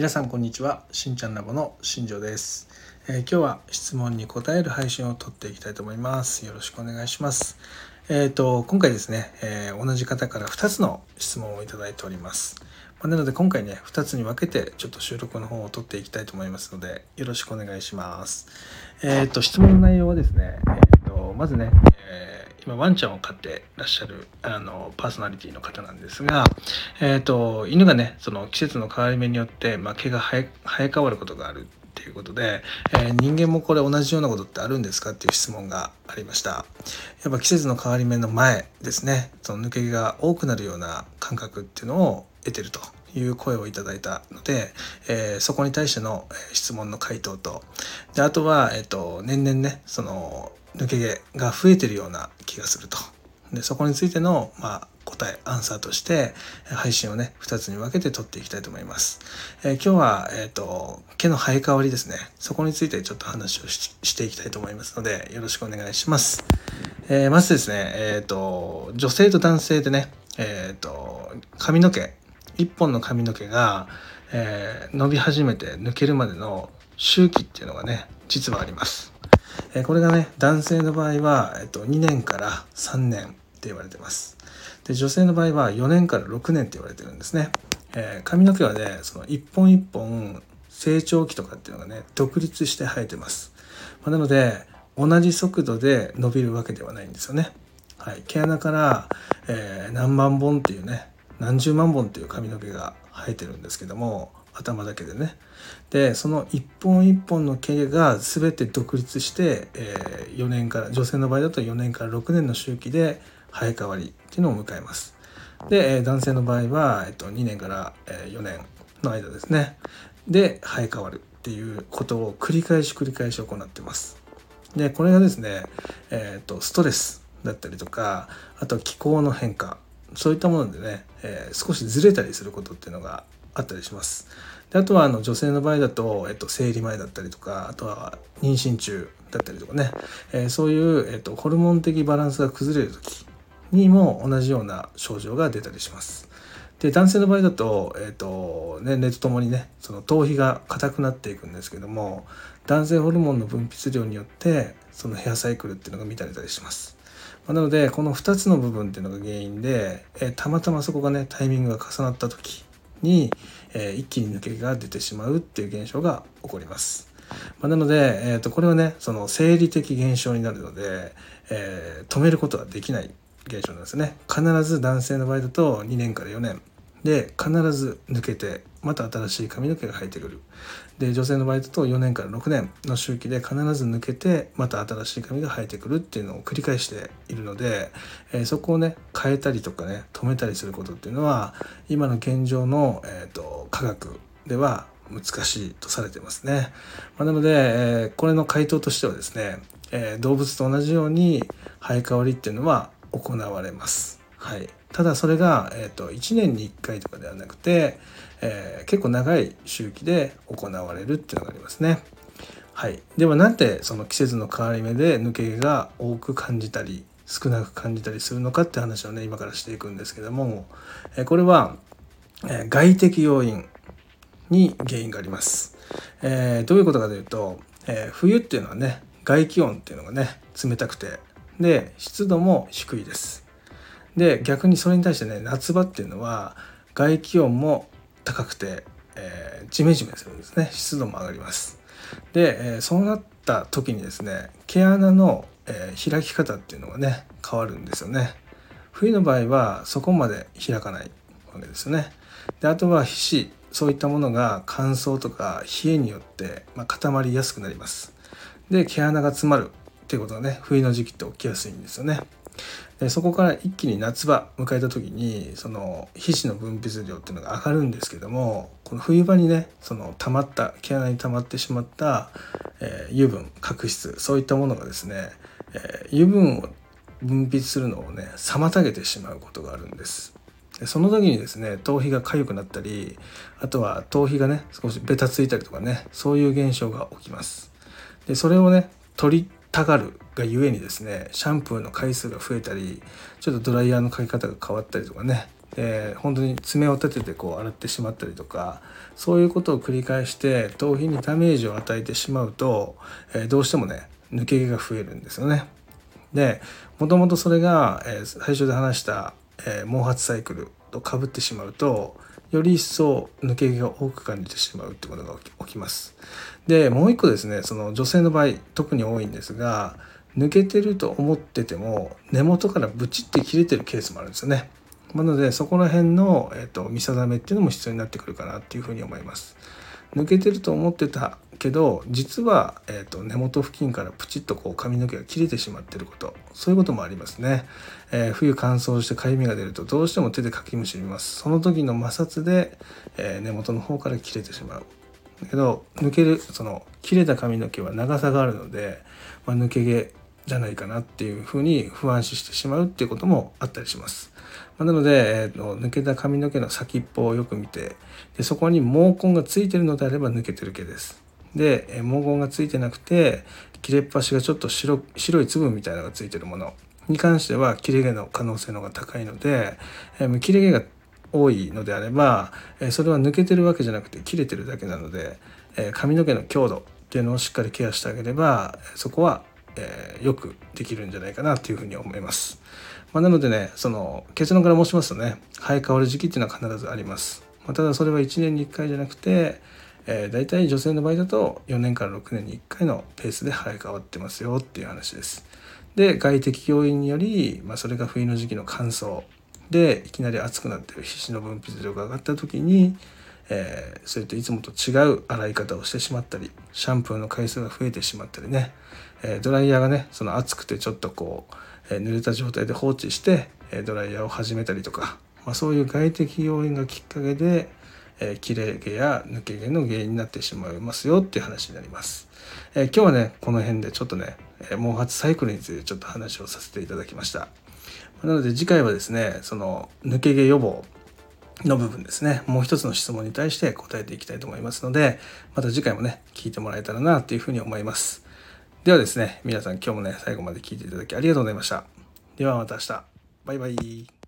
皆さんこんにちは。しんちゃんラボの新庄です、えー、今日は質問に答える配信を撮っていきたいと思います。よろしくお願いします。えっ、ー、と今回ですね、えー、同じ方から2つの質問をいただいております。まなので今回ね2つに分けてちょっと収録の方を撮っていきたいと思いますのでよろしくお願いします。えっ、と質問の内容はですねえっ、とまずね、今ワンちゃんを飼ってらっしゃるあのパーソナリティの方なんですが、えーと、犬がねその季節の変わり目によって、まあ、毛が生え生え変わることがあるっていうことで、えー、人間もこれ同じようなことってあるんですかっていう質問がありました。やっぱ季節の変わり目の前ですねその抜け毛が多くなるような感覚っていうのを得てるという声をいただいたので、えー、そこに対しての質問の回答と。であとは、えーと年々ねその抜け毛が増えてるような気がすると。でそこについての、まあ、答えアンサーとして配信をね2つに分けて撮っていきたいと思います。えー、今日は、えーと、毛の生え変わりですねそこについてちょっと話をしていきたいと思いますのでよろしくお願いします。えー、まずですね、えーと、女性と男性でね、えーと髪の毛1本の髪の毛が、え、伸び始めて抜けるまでの周期っていうのがね実はあります。えこれがね男性の場合は、えっと、2年から3年って言われてます。で女性の場合は4年から6年って言われてるんですね、えー、髪の毛はねその一本一本成長期とかっていうのがね独立して生えてます、まあ、なので同じ速度で伸びるわけではないんですよね。はい、毛穴から、えー、何万本っていうね何十万本っていう髪の毛が生えてるんですけども頭だけでね。でその一本一本の毛が全て独立して、えー、4年から女性の場合だと4年から6年の周期で生え変わりっていうのを迎えます。で、え男性の場合は、えっと、2年から4年の間ですね。で生え変わるっていうことを繰り返し繰り返し行ってます。でこれがですね、えーと、ストレスだったりとかあと気候の変化そういったものでね、えー、少しずれたりすることっていうのがあったりします。であとはあの女性の場合だと、えっと、生理前だったりとかあとは妊娠中だったりとかね、えー、そういう、えっと、ホルモン的バランスが崩れる時にも同じような症状が出たりします。で男性の場合だと,、えーと、年齢とともにねその頭皮が硬くなっていくんですけども男性ホルモンの分泌量によってそのヘアサイクルっていうのが見たりたりします。まあ、なのでこの2つの部分っていうのが原因で、えー、たまたまそこがねタイミングが重なった時に、えー、一気に抜けが出てしまうっていう現象が起こります。まあ、なので、えー、とこれはねその生理的現象になるので、えー、止めることはできない現象なんですね。必ず男性の場合だと2年から4年で必ず抜けてまた新しい髪の毛が生えてくるで女性の場合だと4年から6年の周期で必ず抜けてまた新しい髪が生えてくるっていうのを繰り返しているので、えー、そこをね変えたりとかね止めたりすることっていうのは今の現状の、えーと、科学では難しいとされてますね。まあ、なので、えー、これの回答としてはですね、えー、動物と同じように生え変わりっていうのは行われます。はい、ただそれが、えーと、1年に1回とかではなくて、えー、結構長い周期で行われるっていうのがありますね。はい、ではなんでその季節の変わり目で抜け毛が多く感じたり少なく感じたりするのかって話をね今からしていくんですけども、えこれは、え外的要因に原因があります。え、どういうことかというと、え、冬っていうのはね外気温っていうのがね冷たくてで湿度も低いです。で逆にそれに対してね夏場っていうのは外気温も高くて、えー、ジメジメするんですね。湿度も上がります。で、えー、そうなった時にですね毛穴の、えー、開き方っていうのがね変わるんですよね。冬の場合はそこまで開かないわけですよね。であとは皮脂そういったものが乾燥とか冷えによって、まあ、固まりやすくなります。で毛穴が詰まるっていうことがね冬の時期って起きやすいんですよね。でそこから一気に夏場迎えた時にその皮脂の分泌量っていうのが上がるんですけどもこの冬場にねその溜まった毛穴に溜まってしまった、えー、油分角質そういったものがですね、えー、油分を分泌するのをね妨げてしまうことがあるんです。でその時にですね頭皮が痒くなったりあとは頭皮がね少しベタついたりとかねそういう現象が起きます。でそれをね取りたがるがゆえにですねシャンプーの回数が増えたりちょっとドライヤーのかけ方が変わったりとかねで本当に爪を立ててこう洗ってしまったりとかそういうことを繰り返して頭皮にダメージを与えてしまうと、えー、どうしてもね抜け毛が増えるんですよね。でもともとそれが、えー、最初で話した、え毛髪サイクルとかぶってしまうとより一層抜け毛が多く感じてしまうってことが起きます。でもう一個ですねその女性の場合特に多いんですが抜けてると思ってても根元からブチって切れてるケースもあるんですよね。なのでそこら辺の、えーと、見定めっていうのも必要になってくるかなっていうふうに思います。抜けてると思ってたけど実は、えーと、根元付近からプチッとこう髪の毛が切れてしまってることそういうこともありますね、えー、冬乾燥してかゆみが出るとどうしても手でかきむしりますその時の摩擦で、えー、根元の方から切れてしまうだけど抜けるその切れた髪の毛は長さがあるので、まあ、抜け毛じゃないかなっていうふうに不安視してしまうっていうこともあったりします。まなので、えーと、抜けた髪の毛の先っぽをよく見てでそこに毛根がついてるのであれば抜けてる毛です。で毛根がついてなくて切れっ端がちょっと白白い粒みたいなのがついてるものに関しては切れ毛の可能性の方が高いので、えー、切れ毛が多いのであれば、え、それは抜けてるわけじゃなくて切れてるだけなので、え、髪の毛の強度っていうのをしっかりケアしてあげればそこは、えよくできるんじゃないかなというふうに思います。まあ、なのでねその結論から申しますとね生え変わる時期っていうのは必ずあります、まあ、ただそれは1年に1回じゃなくて、えー、大体女性の場合だと4年から6年に1回のペースで生え変わってますよっていう話です。で外的要因により、まあ、それが冬の時期の乾燥。でいきなり暑くなってる皮脂の分泌量が上がった時にえー、それといつもと違う洗い方をしてしまったりシャンプーの回数が増えてしまったりね、えー、ドライヤーがねその暑くてちょっとこうえ濡れた状態で放置してえドライヤーを始めたりとか、まあ、そういう外的要因がきっかけで、え切れ毛や抜け毛の原因になってしまいますよっていう話になります。えー、今日はねこの辺でちょっとね毛髪サイクルについてちょっと話をさせていただきました。なので次回はですねその抜け毛予防の部分ですねもう一つの質問に対して答えていきたいと思いますのでまた次回もね聞いてもらえたらなというふうに思います。ではですね、皆さん今日もね、最後まで聞いていただきありがとうございました。ではまた明日。バイバイ。